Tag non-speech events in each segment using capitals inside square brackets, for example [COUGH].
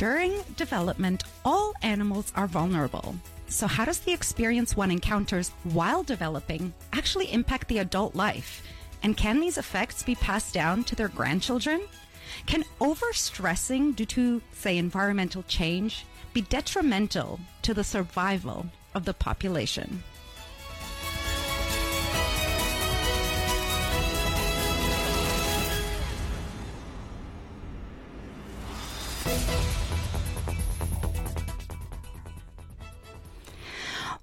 During development, all animals are vulnerable. So, how does the experience one encounters while developing actually impact the adult life? And can these effects be passed down to their grandchildren? Can overstressing due to, say, environmental change be detrimental to the survival of the population?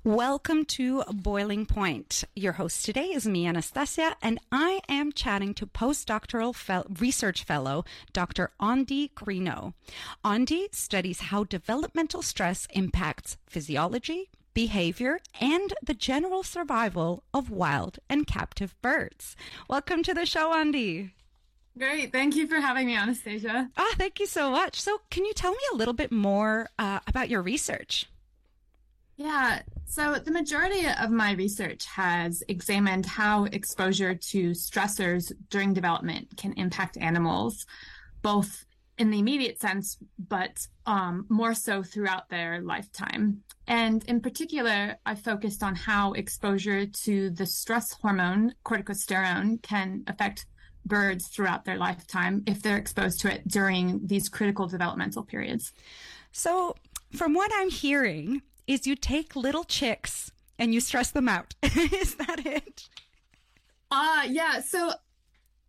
Welcome to Boiling Point. Your host today is me, Anastasia, and I am chatting to postdoctoral fel- research fellow Dr. Ondi Crino. Ondi studies how developmental stress impacts physiology, behavior, and the general survival of wild and captive birds. Welcome to the show, Ondi. Great. Thank you for having me, Anastasia. Ah, thank you so much. So, can you tell me a little bit more uh, about your research? Yeah, so the majority of my research has examined how exposure to stressors during development can impact animals, both in the immediate sense, but um, more so throughout their lifetime. And in particular, I focused on how exposure to the stress hormone corticosterone can affect birds throughout their lifetime if they're exposed to it during these critical developmental periods. So, from what I'm hearing, is you take little chicks and you stress them out. [LAUGHS] is that it? Uh, yeah. So,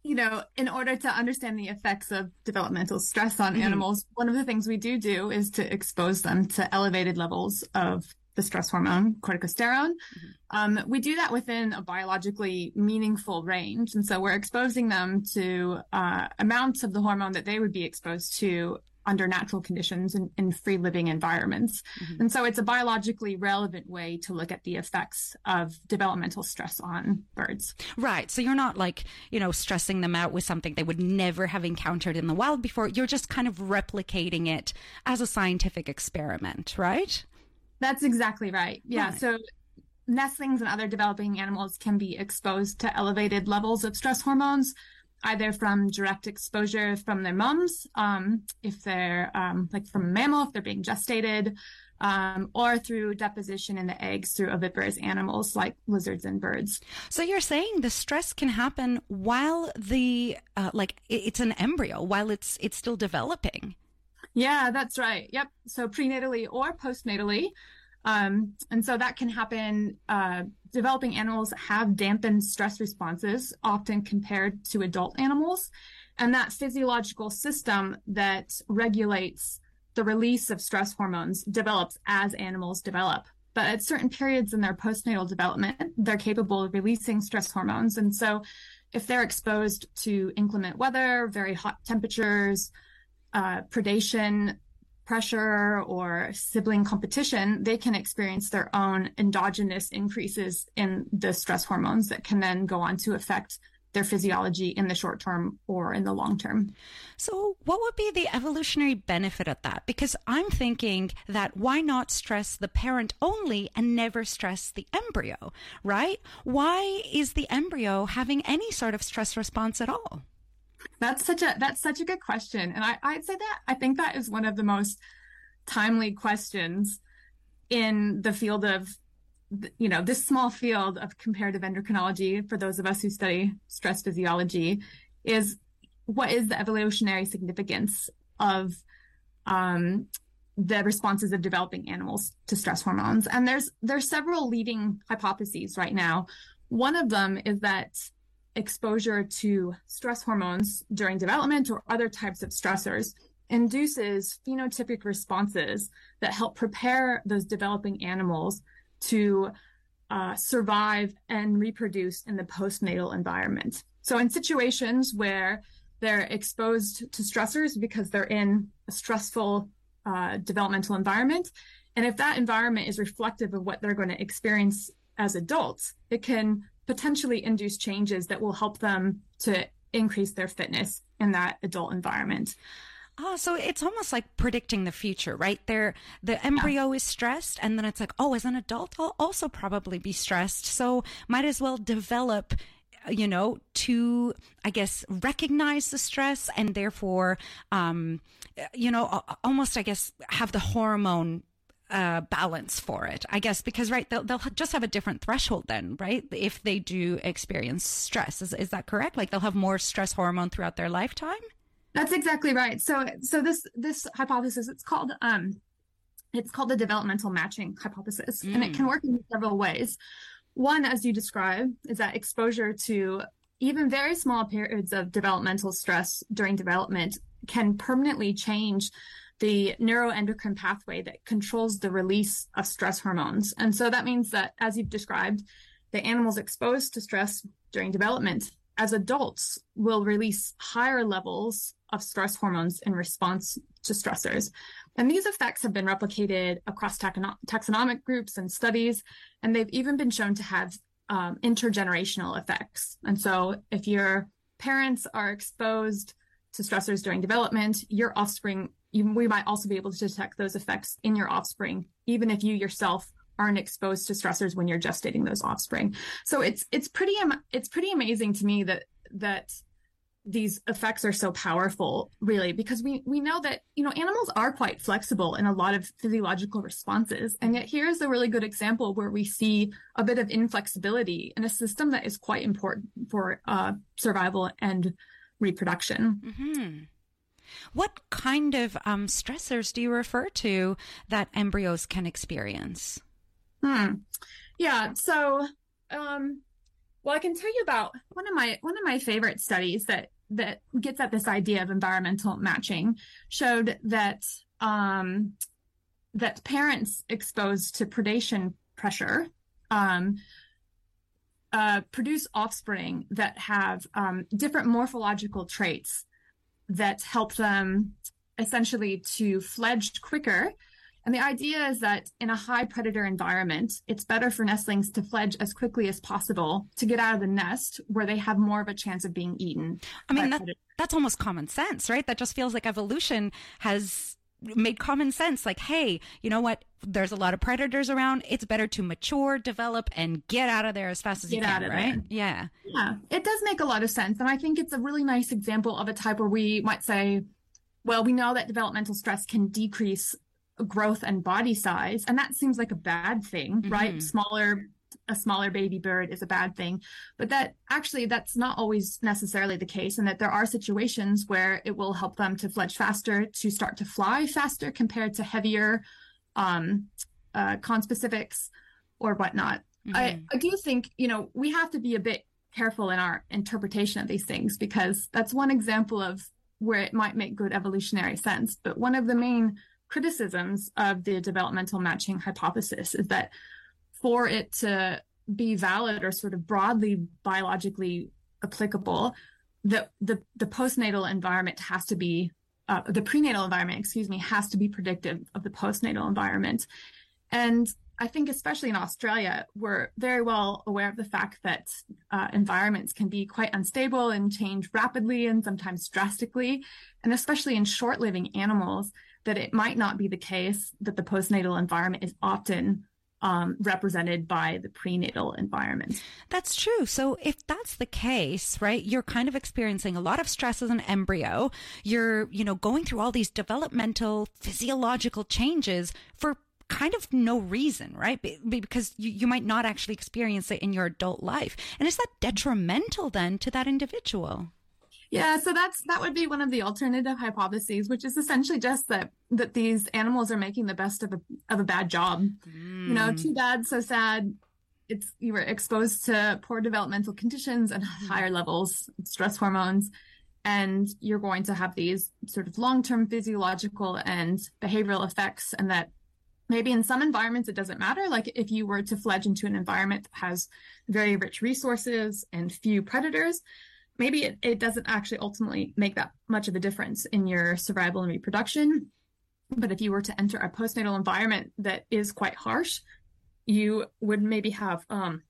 you know, in order to understand the effects of developmental stress on mm-hmm. animals, one of the things we do do is to expose them to elevated levels of the stress hormone, corticosterone. Mm-hmm. Um, we do that within a biologically meaningful range. And so we're exposing them to uh, amounts of the hormone that they would be exposed to under natural conditions in, in free living environments. Mm-hmm. And so it's a biologically relevant way to look at the effects of developmental stress on birds. Right. So you're not like, you know, stressing them out with something they would never have encountered in the wild before. You're just kind of replicating it as a scientific experiment, right? That's exactly right. Yeah. Right. So nestlings and other developing animals can be exposed to elevated levels of stress hormones either from direct exposure from their moms, um, if they're um, like from a mammal, if they're being gestated, um, or through deposition in the eggs through oviparous animals like lizards and birds. So you're saying the stress can happen while the uh, like it's an embryo, while it's it's still developing. Yeah, that's right. Yep. So prenatally or postnatally. Um, and so that can happen. Uh, developing animals have dampened stress responses, often compared to adult animals. And that physiological system that regulates the release of stress hormones develops as animals develop. But at certain periods in their postnatal development, they're capable of releasing stress hormones. And so if they're exposed to inclement weather, very hot temperatures, uh, predation, pressure or sibling competition, they can experience their own endogenous increases in the stress hormones that can then go on to affect their physiology in the short term or in the long term. So, what would be the evolutionary benefit of that? Because I'm thinking that why not stress the parent only and never stress the embryo, right? Why is the embryo having any sort of stress response at all? That's such a that's such a good question, and I, I'd say that I think that is one of the most timely questions in the field of you know this small field of comparative endocrinology for those of us who study stress physiology is what is the evolutionary significance of um, the responses of developing animals to stress hormones. And there's there's several leading hypotheses right now. One of them is that exposure to stress hormones during development or other types of stressors induces phenotypic responses that help prepare those developing animals to uh, survive and reproduce in the postnatal environment. So in situations where they're exposed to stressors because they're in a stressful uh, developmental environment, and if that environment is reflective of what they're going to experience as adults, it can potentially induce changes that will help them to increase their fitness in that adult environment. Oh, so it's almost like predicting the future, right? There, the embryo yeah. is stressed, and then it's like, oh, as an adult, I'll also probably be stressed. So might as well develop uh, you know, to, I guess, recognize the stress and therefore, um, uh, you know, almost, I guess, have the hormone uh, balance for it, I guess, because right, they'll, they'll just have a different threshold then, right? If they do experience stress, is is that correct? Like they'll have more stress hormone throughout their lifetime. That's exactly right. So, so this this hypothesis, it's called um, it's called the developmental matching hypothesis, mm. and it can mm. work in several ways. One, as you describe, is that exposure to even very small periods of developmental stress during development can permanently change the neuroendocrine pathway that controls the release of stress hormones. And so that means that, as you've described, the animals exposed to stress during development as adults will release higher levels of stress hormones in response to stressors. And these effects have been replicated across taxonomic groups and studies, and they've even been shown to have um, intergenerational effects. And so if your parents are exposed to stressors during development, your offspring we might also be able to detect those effects in your offspring, even if you yourself aren't exposed to stressors when you're gestating those offspring. So it's it's pretty it's pretty amazing to me that that these effects are so powerful really because we we know that you know animals are quite flexible in a lot of physiological responses and yet here's a really good example where we see a bit of inflexibility in a system that is quite important for uh, survival and reproduction mm-hmm. What kind of um, stressors do you refer to that embryos can experience? Hmm. Yeah. So, um, well, I can tell you about one of my one of my favorite studies that that gets at this idea of environmental matching showed that um, that parents exposed to predation pressure um, uh, produce offspring that have um, different morphological traits that help them essentially to fledge quicker. And the idea is that in a high predator environment, it's better for nestlings to fledge as quickly as possible to get out of the nest where they have more of a chance of being eaten. I mean, that, that's almost common sense, right? That just feels like evolution has made common sense like hey you know what? There's a lot of predators around. It's better to mature develop and get out of there as fast as get you can right? there. yeah. Yeah. It does make a lot of sense and i think it's a really nice example of a type where we might say well we know that developmental stress can decrease growth and body size and that seems like a bad thing mm-hmm. right smaller a smaller baby bird is a bad thing. But that actually that's not always necessarily the case and that there are situations where it will help them to fledge faster to start to fly faster compared to heavier um, uh, conspecifics or whatnot. Mm-hmm. I, I do think you know we have to be a bit careful in our interpretation of these things because that's one example of where it might make good evolutionary sense. But one of the main criticisms of the developmental matching hypothesis is that for it to be valid or sort of broadly biologically applicable, the the, the postnatal environment has to be uh, the prenatal environment, excuse me, has to be predictive of the postnatal environment. And I think, especially in Australia, we're very well aware of the fact that uh, environments can be quite unstable and change rapidly and sometimes drastically. And especially in short living animals, that it might not be the case that the postnatal environment is often um, represented by the prenatal environment. That's true. So if that's the case, right, you're kind of experiencing a lot of stress as an embryo. You're, you know, going through all these developmental physiological changes for kind of no reason, right? Because you, you might not actually experience it in your adult life. And is that detrimental then to that individual? Yeah, so that's that would be one of the alternative hypotheses, which is essentially just that that these animals are making the best of a of a bad job. Mm. You know, too bad, so sad. It's you were exposed to poor developmental conditions and mm-hmm. higher levels of stress hormones, and you're going to have these sort of long term physiological and behavioral effects, and that maybe in some environments it doesn't matter. Like if you were to fledge into an environment that has very rich resources and few predators maybe it, it doesn't actually ultimately make that much of a difference in your survival and reproduction. But if you were to enter a postnatal environment that is quite harsh, you would maybe have um,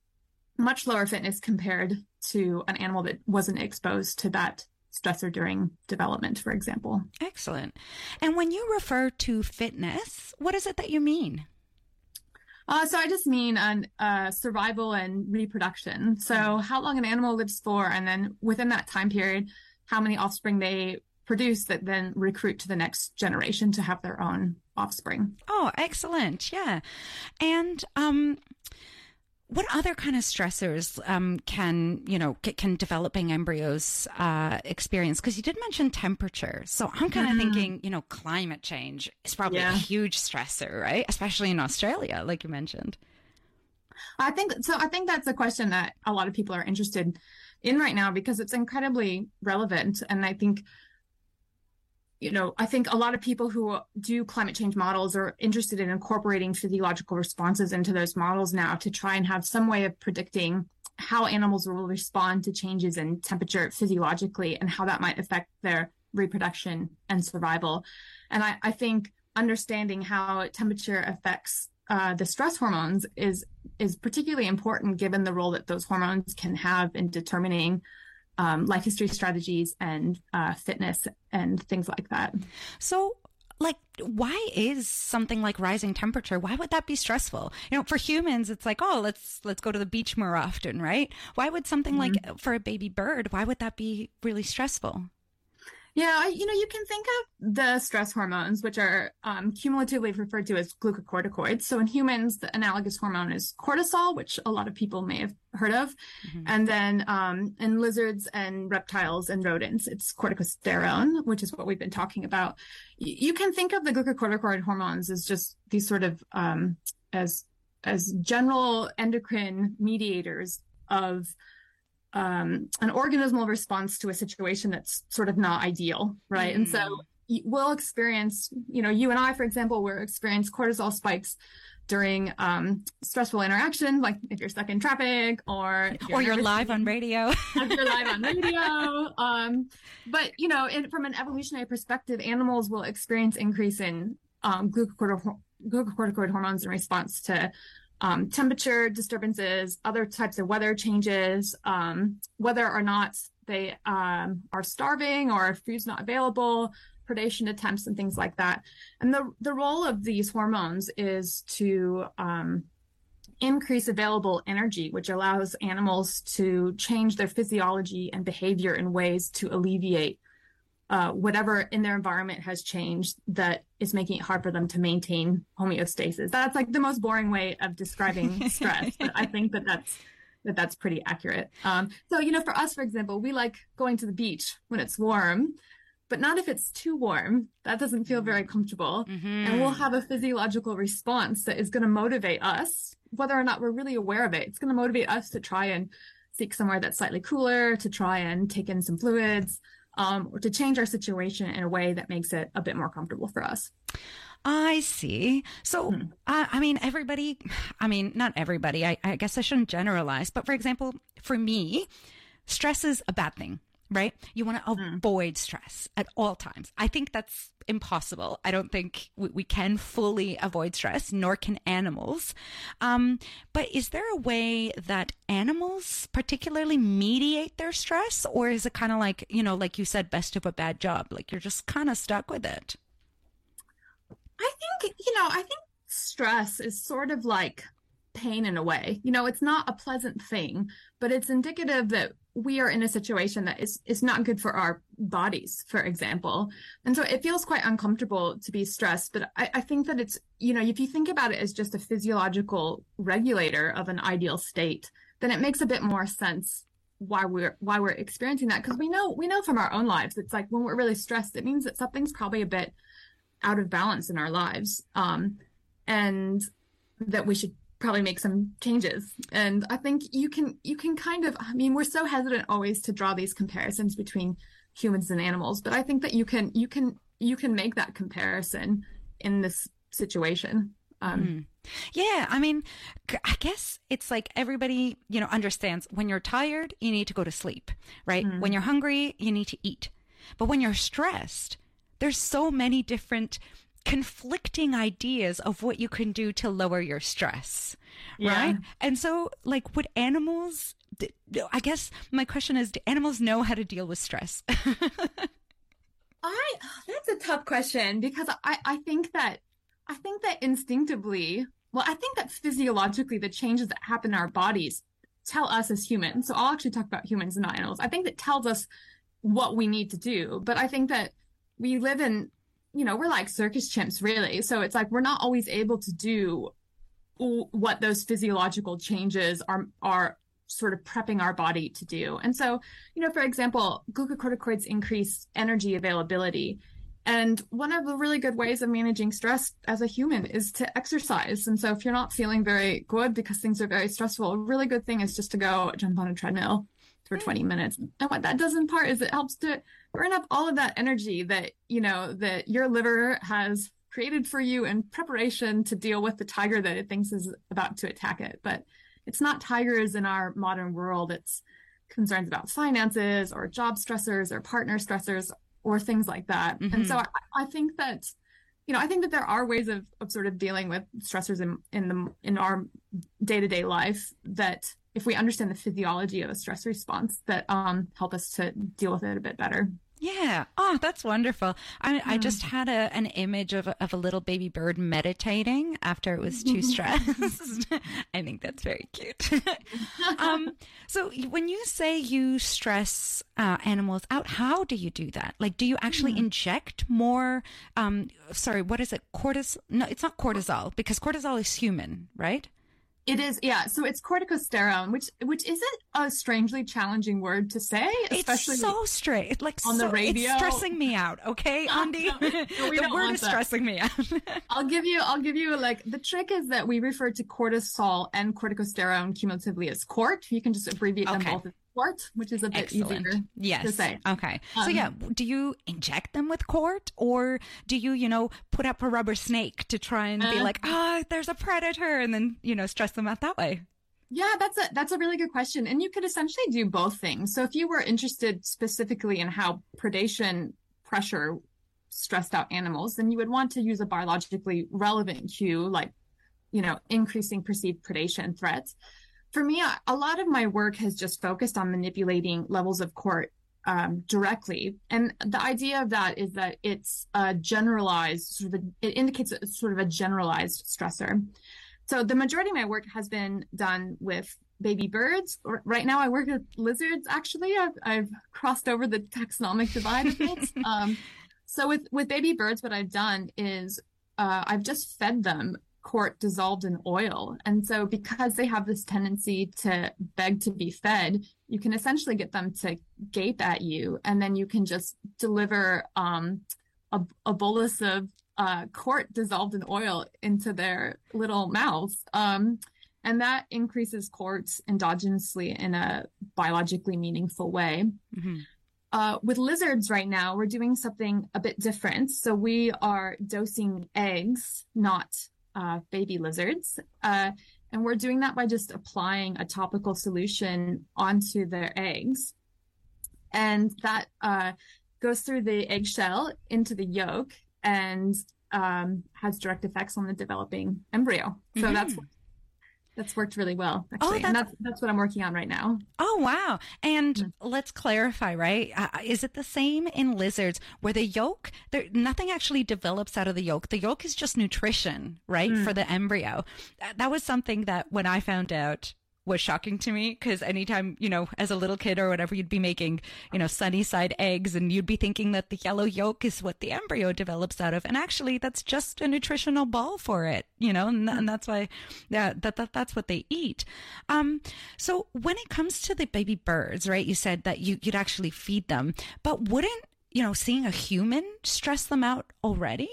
much lower fitness compared to an animal that wasn't exposed to that stressor during development, for example. Excellent. And when you refer to fitness, what is it that you mean? Uh, so I just mean on uh, survival and reproduction. So mm-hmm. how long an animal lives for, and then within that time period, how many offspring they produce that then recruit to the next generation to have their own offspring. Oh, excellent! Yeah, and um, what other kind of stressors um, can you know can developing embryos uh, experience? Because you did mention temperature, so I'm kind of mm. thinking you know climate change is probably yeah. a huge stressor, right? Especially in Australia, like you mentioned. I think so. I think that's a question that a lot of people are interested in right now because it's incredibly relevant, and I think you know, I think a lot of people who do climate change models are interested in incorporating physiological responses into those models now to try and have some way of predicting how animals will respond to changes in temperature physiologically and how that might affect their reproduction and survival. And I, I think understanding how temperature affects uh, the stress hormones is is particularly important given the role that those hormones can have in determining um, life history strategies and uh, fitness and things like that. So, like why is something like rising temperature why would that be stressful you know for humans it's like oh let's let's go to the beach more often right why would something mm-hmm. like for a baby bird why would that be really stressful yeah, you know, you can think of the stress hormones, which are um, cumulatively referred to as glucocorticoids. So in humans, the analogous hormone is cortisol, which a lot of people may have heard of. Mm-hmm. And then um, in lizards and reptiles and rodents, it's corticosterone, which is what we've been talking about. You can think of the glucocorticoid hormones as just these sort of um, as as general endocrine mediators of um, an organismal response to a situation that's sort of not ideal, right? Mm. And so mm. we'll experience, you know, you and I, for example, we'll experience cortisol spikes during um, stressful interaction, like if you're stuck in traffic or you're or you're live on radio. you're [LAUGHS] live on radio. Um, but you know, in, from an evolutionary perspective, animals will experience increase in um, glucocorticoid hormones in response to um, temperature disturbances, other types of weather changes, um, whether or not they um, are starving or food's not available, predation attempts, and things like that. And the the role of these hormones is to um, increase available energy, which allows animals to change their physiology and behavior in ways to alleviate uh, whatever in their environment has changed that is making it hard for them to maintain homeostasis. That's like the most boring way of describing [LAUGHS] stress, but I think that that's that that's pretty accurate. Um, so you know, for us, for example, we like going to the beach when it's warm, but not if it's too warm. That doesn't feel very comfortable, mm-hmm. and we'll have a physiological response that is going to motivate us, whether or not we're really aware of it. It's going to motivate us to try and seek somewhere that's slightly cooler, to try and take in some fluids um, or to change our situation in a way that makes it a bit more comfortable for us. I see. So, hmm. uh, I mean, everybody, I mean, not everybody, I, I guess I shouldn't generalize, but for example, for me, stress is a bad thing right? You want to mm. avoid stress at all times. I think that's impossible. I don't think we, we can fully avoid stress, nor can animals. Um, but is there a way that animals particularly mediate their stress, or is it kind of like, you know, like you said, best of a bad job? Like you're just kind of stuck with it? I think, you know, I think stress is sort of like pain in a way. You know, it's not a pleasant thing, but it's indicative that we are in a situation that is is not good for our bodies, for example. And so it feels quite uncomfortable to be stressed. But I, I think that it's, you know, if you think about it as just a physiological regulator of an ideal state, then it makes a bit more sense why we're why we're experiencing that. Because we know we know from our own lives, it's like when we're really stressed, it means that something's probably a bit out of balance in our lives. Um, and that we should probably make some changes and i think you can you can kind of i mean we're so hesitant always to draw these comparisons between humans and animals but i think that you can you can you can make that comparison in this situation um, mm. Yeah, I mean, I guess it's like everybody, you know, understands when you're tired, you need to go to sleep, right? Mm. When you're hungry, you need to eat. But when you're stressed, there's so many different conflicting ideas of what you can do to lower your stress. Yeah. Right. And so, like, would animals, I guess my question is do animals know how to deal with stress? [LAUGHS] I, that's a tough question because I, I think that, I think that instinctively well, I think that physiologically, the changes that happen in our bodies tell us as humans. So I'll actually talk about humans and not animals. I think that tells us what we need to do. But I think that we live in, you know, we're like circus chimps, really. So it's like we're not always able to do what those physiological changes are are sort of prepping our body to do. And so, you know, for example, glucocorticoids increase energy availability. And one of the really good ways of managing stress as a human is to exercise. And so if you're not feeling very good because things are very stressful, a really good thing is just to go jump on a treadmill for 20 minutes. And what that does in part is it helps to burn up all of that energy that, you know, that your liver has created for you in preparation to deal with the tiger that it thinks is about to attack it. But it's not tigers in our modern world. It's concerns about finances or job stressors or partner stressors or things like that. Mm-hmm. And so mm-hmm. I, I, think that, you know, I think that there are ways of, of sort of dealing with stressors in, in the, in our day to day life that if we understand the physiology of a stress response that um, help us to deal with it a bit better. Yeah. Oh, that's wonderful. I, yeah. I just had a, an image of a, of a little baby bird meditating after it was too [LAUGHS] stressed. [LAUGHS] I think that's very cute. [LAUGHS] um, so when you say you stress uh, animals out, how do you do that? Like, do you actually mm. inject more? Um, sorry, what is it? Cortisol? No, it's not cortisol because cortisol is human, right? It is, yeah. So it's corticosterone, which which isn't a strangely challenging word to say, especially it's so straight, like on so, the radio. It's stressing me out. Okay, Andy, [LAUGHS] no, no, [LAUGHS] the word is that. stressing me out. [LAUGHS] I'll give you, I'll give you like the trick is that we refer to cortisol and corticosterone cumulatively as CORT. You can just abbreviate okay. them both CORT, which is a bit Excellent. easier yes. to say. Okay. Um, so yeah, do you inject them with CORT or do you, you know, put up a rubber snake to try and uh, be like, ah, oh, there's a predator and then, you know, stress them out that way? Yeah, that's a that's a really good question. And you could essentially do both things. So if you were interested specifically in how predation pressure stressed out animals, then you would want to use a biologically relevant cue like, you know, increasing perceived predation threats for me, a lot of my work has just focused on manipulating levels of CORT um, directly. And the idea of that is that it's a generalized sort of, a, it indicates a, sort of a generalized stressor. So the majority of my work has been done with baby birds. Right now, I work with lizards. Actually, I've, I've crossed over the taxonomic divide a bit. [LAUGHS] um, so with with baby birds, what I've done is uh, I've just fed them CORT dissolved in oil. And so because they have this tendency to beg to be fed, you can essentially get them to gape at you and then you can just deliver um, a, a, bolus of uh, CORT dissolved in oil into their little mouths. Um, and that increases CORTs endogenously in a biologically meaningful way. Mm-hmm. Uh, with lizards right now, we're doing something a bit different. So we are dosing eggs, not uh, baby lizards. Uh, and we're doing that by just applying a topical solution onto their eggs. And that uh, goes through the eggshell into the yolk and um, has direct effects on the developing embryo. So mm-hmm. that's that's worked really well, oh, actually. Oh, that's... And that's, that's what I'm working on right now. Oh, wow. And mm-hmm. let's clarify, right? Uh, is it the same in lizards where the yolk, there, nothing actually develops out of the yolk? The yolk is just nutrition, right? Mm. For the embryo. That was something that when I found out was shocking to me because anytime, you know, as a little kid or whatever, you'd be making, you know, sunny side eggs and you'd be thinking that the yellow yolk is what the embryo develops out of. And actually, that's just a nutritional ball for it, you know, and, and that's why, yeah, that, that, that's what they eat. Um, so when it comes to the baby birds, right, you said that you, you'd actually feed them, but wouldn't, you know, seeing a human stress them out already?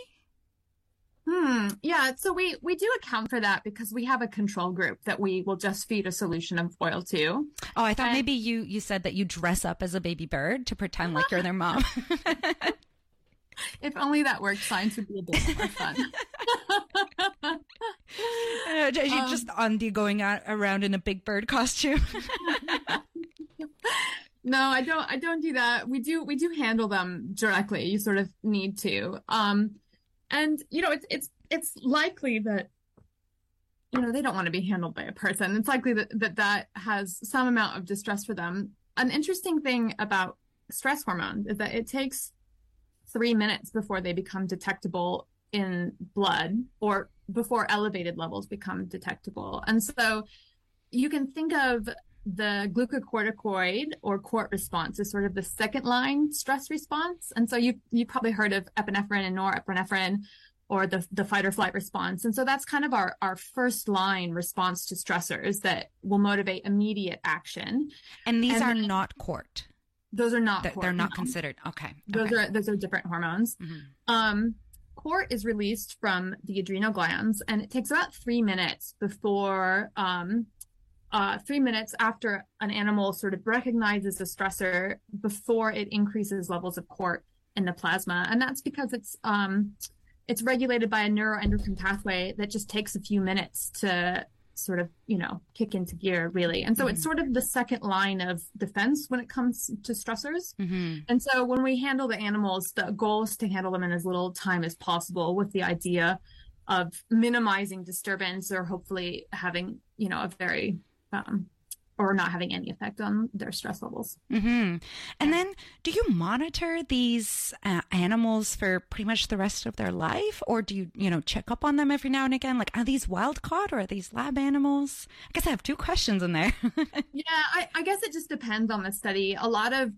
Hmm. Yeah. So we we do account for that because we have a control group that we will just feed a solution of oil to. Oh, I thought and... maybe you you said that you dress up as a baby bird to pretend like you're their mom. [LAUGHS] if only that worked, science would be a bit more fun. [LAUGHS] uh, you um, just Andy going out, around in a big bird costume. [LAUGHS] no, I don't. I don't do that. We do. We do handle them directly. You sort of need to. Um, and you know it's it's it's likely that you know they don't want to be handled by a person it's likely that that, that has some amount of distress for them an interesting thing about stress hormones is that it takes three minutes before they become detectable in blood or before elevated levels become detectable. And so you can think of the glucocorticoid or CORT response is sort of the second line stress response. And so you you probably heard of epinephrine and norepinephrine or the, the fight or flight response. And so that's kind of our, our first line response to stressors that will motivate immediate action. And these and are then, not CORT. Those are not. Th- they're not no. considered. Okay. Those okay. are those are different hormones. Mm-hmm. Um, CORT is released from the adrenal glands, and it takes about three minutes before um, uh, three minutes after an animal sort of recognizes a stressor before it increases levels of CORT in the plasma. And that's because it's um, it's regulated by a neuroendocrine pathway that just takes a few minutes to sort of, you know, kick into gear really. And so mm-hmm. it's sort of the second line of defense when it comes to stressors. Mm-hmm. And so when we handle the animals, the goal is to handle them in as little time as possible with the idea of minimizing disturbance or hopefully having, you know, a very um, or not having any effect on their stress levels. Mm-hmm. And then, do you monitor these uh, animals for pretty much the rest of their life, or do you, you know, check up on them every now and again? Like, are these wild caught or are these lab animals? I guess I have two questions in there. [LAUGHS] yeah, I, I guess it just depends on the study. A lot of,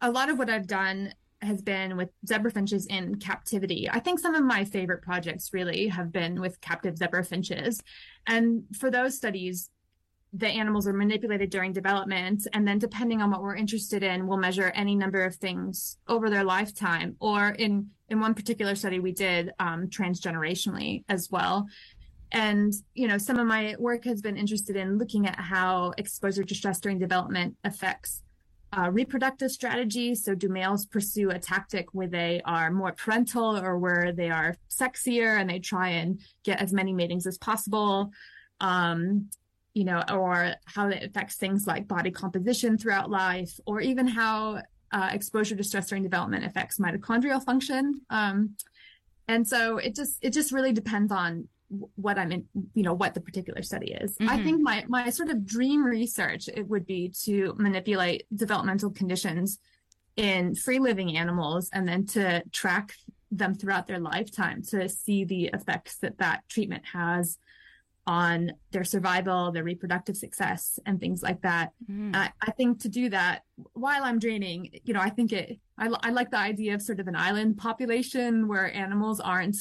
a lot of what I've done has been with zebra finches in captivity. I think some of my favorite projects really have been with captive zebra finches. And for those studies, the animals are manipulated during development and then depending on what we're interested in we'll measure any number of things over their lifetime or in in one particular study we did um, transgenerationally as well. And you know some of my work has been interested in looking at how exposure to stress during development affects uh, reproductive strategies so do males pursue a tactic where they are more parental or where they are sexier and they try and get as many matings as possible? Um, you know, or how it affects things like body composition throughout life, or even how uh, exposure to stress during development affects mitochondrial function. Um, and so it just it just really depends on what I'm in, you know, what the particular study is. Mm-hmm. I think my my sort of dream research it would be to manipulate developmental conditions in free living animals and then to track them throughout their lifetime to see the effects that that treatment has on their survival, their reproductive success, and things like that. Mm. I, I, think to do that while I'm draining, you know, I think it, I, I like the idea of sort of an island population where animals aren't,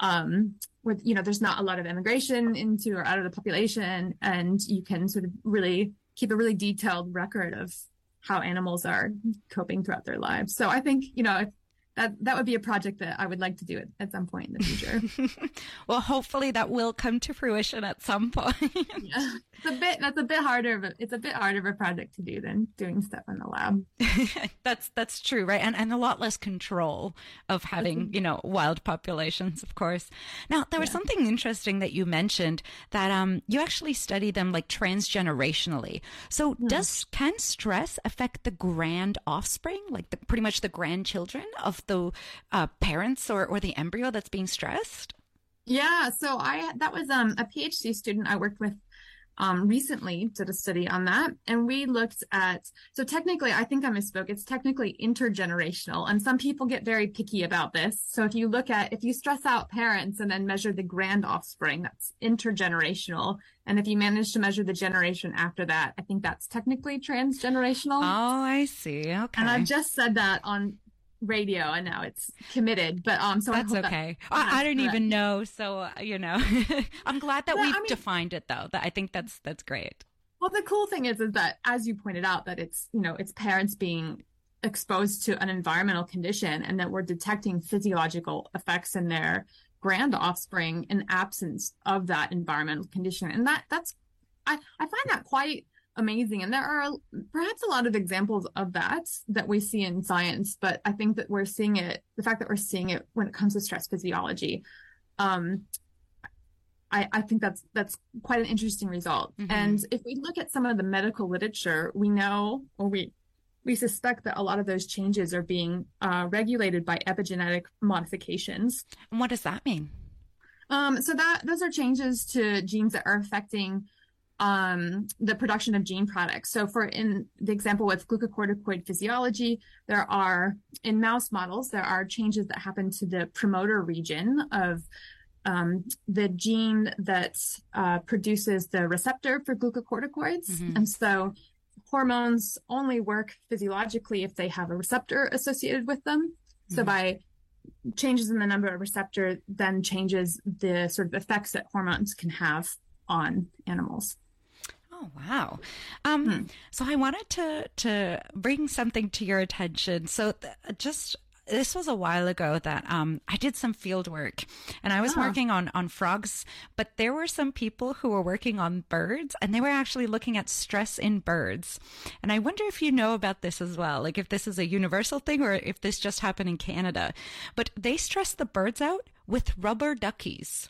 um, where, you know, there's not a lot of immigration into or out of the population, and you can sort of really keep a really detailed record of how animals are coping throughout their lives. So I think, you know, if, that that would be a project that I would like to do at, at some point in the future. [LAUGHS] well, hopefully that will come to fruition at some point. yeah, it's a bit that's a bit harder. But it's a bit harder of a project to do than doing stuff in the lab. [LAUGHS] that's that's true, right? And and a lot less control of having you know wild populations, of course. Now there was yeah. something interesting that you mentioned that um you actually study them like transgenerationally. So does can stress affect the grand offspring, like the pretty much the grandchildren of the uh, parents or, or the embryo that's being stressed? Yeah, so I that was um, a PhD student I worked with um, recently did a study on that, and we looked at. So technically, I think I misspoke. It's technically intergenerational, and some people get very picky about this. So if you look at if you stress out parents and then measure the grand offspring, that's intergenerational. And if you manage to measure the generation after that, I think that's technically transgenerational. Oh, I see. Okay. And I've just said that on radio and now it's committed but um so that's okay. I, I, don't even know so uh, you know [LAUGHS] i'm glad that we've I mean, defined it though that i think that's that's great. Well the cool thing is is that as you pointed out that it's you know it's parents being exposed to an environmental condition and that we're detecting physiological effects in their grand offspring in absence of that environmental condition and that that's i i find that quite amazing. And there are perhaps a lot of examples of that that we see in science, but I think that we're seeing it, the fact that we're seeing it when it comes to stress physiology, um, I, I think that's that's quite an interesting result. Mm-hmm. And if we look at some of the medical literature, we know or we we suspect that a lot of those changes are being uh, regulated by epigenetic modifications. And what does that mean? Um, so that those are changes to genes that are affecting um, the production of gene products. So, for in the example with glucocorticoid physiology, there are in mouse models there are changes that happen to the promoter region of um, the gene that uh, produces the receptor for glucocorticoids, mm-hmm. and so hormones only work physiologically if they have a receptor associated with them. Mm-hmm. So, by changes in the number of receptor then changes the sort of effects that hormones can have on animals. Oh wow! Um, hmm. So I wanted to to bring something to your attention. So th- just this was a while ago that um, I did some field work and I was oh. working on, on frogs, but there were some people who were working on birds and they were actually looking at stress in birds. And I wonder if you know about this as well, like if this is a universal thing or if this just happened in Canada. But they stress the birds out with rubber duckies.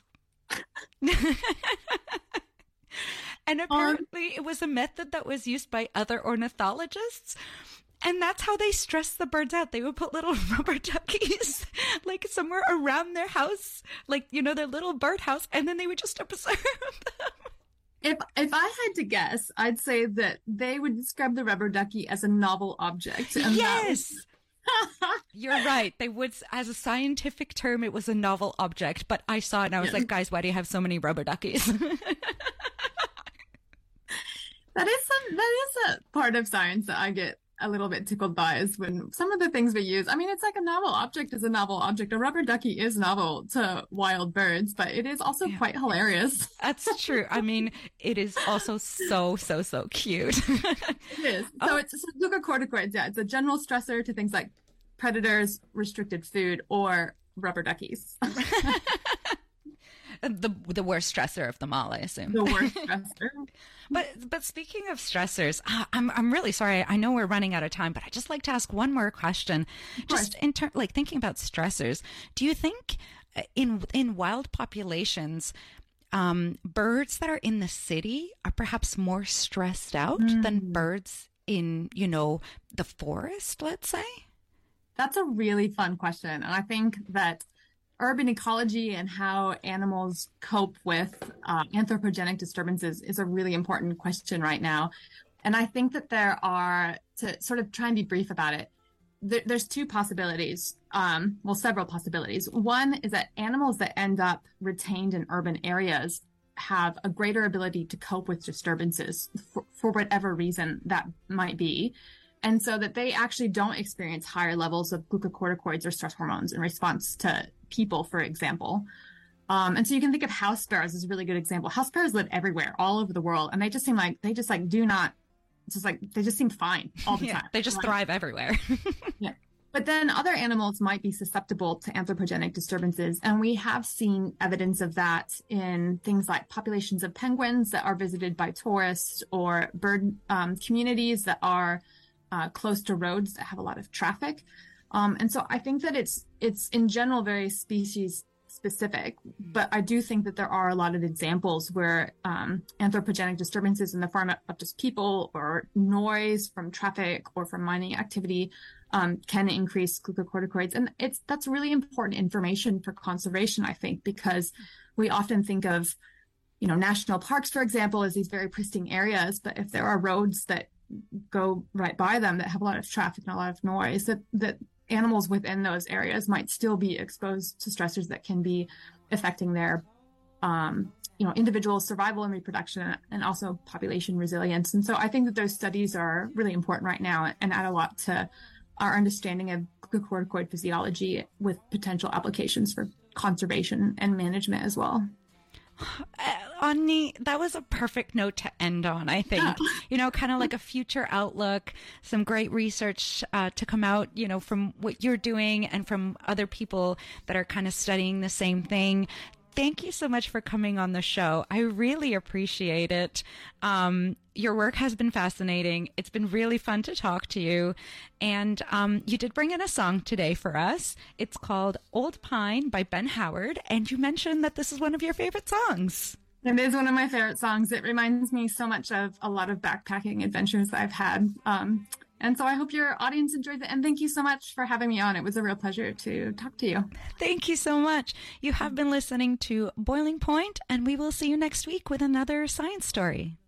[LAUGHS] and apparently um, it was a method that was used by other ornithologists and that's how they stress the birds out. They would put little [LAUGHS] rubber duckies like somewhere around their house, like you know their little birdhouse, and then they would just observe [LAUGHS] them. If if I had to guess, I'd say that they would describe the rubber ducky as a novel object. yes. [LAUGHS] You're right. They would, as a scientific term, it was a novel object. But I saw it and I was yeah. like, guys, why do you have so many rubber duckies? That is some. That is a part of science that I get a little bit tickled by is when some of the things we use. I mean, it's like a novel object is a novel object. A rubber ducky is novel to wild birds, but it is also yeah. quite hilarious. That's true. I mean, it is also so so so cute. it is. [LAUGHS] So oh. it's so glucocorticoids. Yeah, it's a general stressor to things like predators, restricted food, or rubber duckies. [LAUGHS] the the worst stressor of them all, I assume. The worst [LAUGHS] stressor. but but speaking of stressors, I'm I'm really sorry. I know we're running out of time, but I just like to ask one more question. Just in terms, like thinking about stressors, do you think uh, in in wild populations? Um, birds that are in the city are perhaps more stressed out mm. than birds in, you know, the forest, let's say? That's a really fun question. And I think that urban ecology and how animals cope with uh, anthropogenic disturbances is a really important question right now. And I think that there are, to sort of try and be brief about it, there, there's two possibilities. Um, well, several possibilities. One is that animals that end up retained in urban areas have a greater ability to cope with disturbances for, for whatever reason that might be. And so that they actually don't experience higher levels of glucocorticoids or stress hormones in response to people, for example. Um, and so you can think of house sparrows as a really good example. House sparrows live everywhere, all over the world, and they just seem like they just like do not, just like they just seem fine all the yeah, time. They just like, thrive everywhere. [LAUGHS] yeah. But then other animals might be susceptible to anthropogenic disturbances. And we have seen evidence of that in things like populations of penguins that are visited by tourists or bird um, communities that are uh, close to roads that have a lot of traffic. Um, and so I think that it's it's in general very species specific, but I do think that there are a lot of examples where um, anthropogenic disturbances in the form of just people or noise from traffic or from mining activity um, can increase glucocorticoids, and it's that's really important information for conservation. I think because we often think of you know national parks, for example, as these very pristine areas, but if there are roads that go right by them that have a lot of traffic and a lot of noise that that animals within those areas might still be exposed to stressors that can be affecting their um, you know individual survival and reproduction and also population resilience. And so i think that those studies are really important right now and add a lot to our understanding of glucocorticoid physiology with potential applications for conservation and management as well Ondi, that was a perfect note to end on, I think. [LAUGHS] You know, kind of like a future outlook, some great research uh, to come out, you know, from what you're doing and from other people that are kind of studying the same thing thank you so much for coming on the show. I really appreciate it. Um, your work has been fascinating. It's been really fun to talk to you. And um, you did bring in a song today for us. It's called Old Pine by Ben Howard. And you mentioned that this is one of your favorite songs. It is one of my favorite songs. It reminds me so much of a lot of backpacking adventures I've had. Um, and so I hope your audience enjoyed it. And thank you so much for having me on. It was a real pleasure to talk to you. Thank you so much. You have been listening to Boiling Point, and we will see you next week with another science story.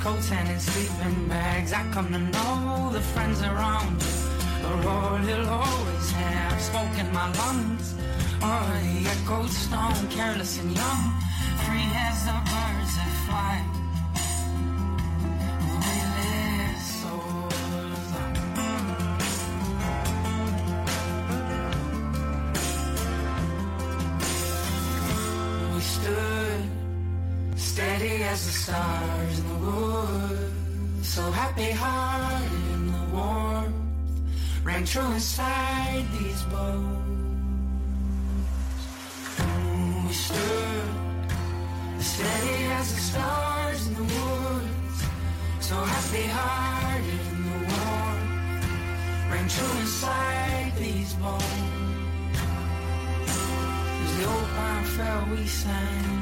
Coats and in sleeping bags. I come to know the friends around the road will always have smoke in my lungs. Or the echoed stone, careless and young. Free as the birds that fly. We stood steady as the stars in the wood. So happy hearted in the warmth. Rang true inside these bones. Mm, we stood as steady as the stars in the woods. So happy hearted in the warmth. Rang true inside these bones. As the old pine fell, we sang.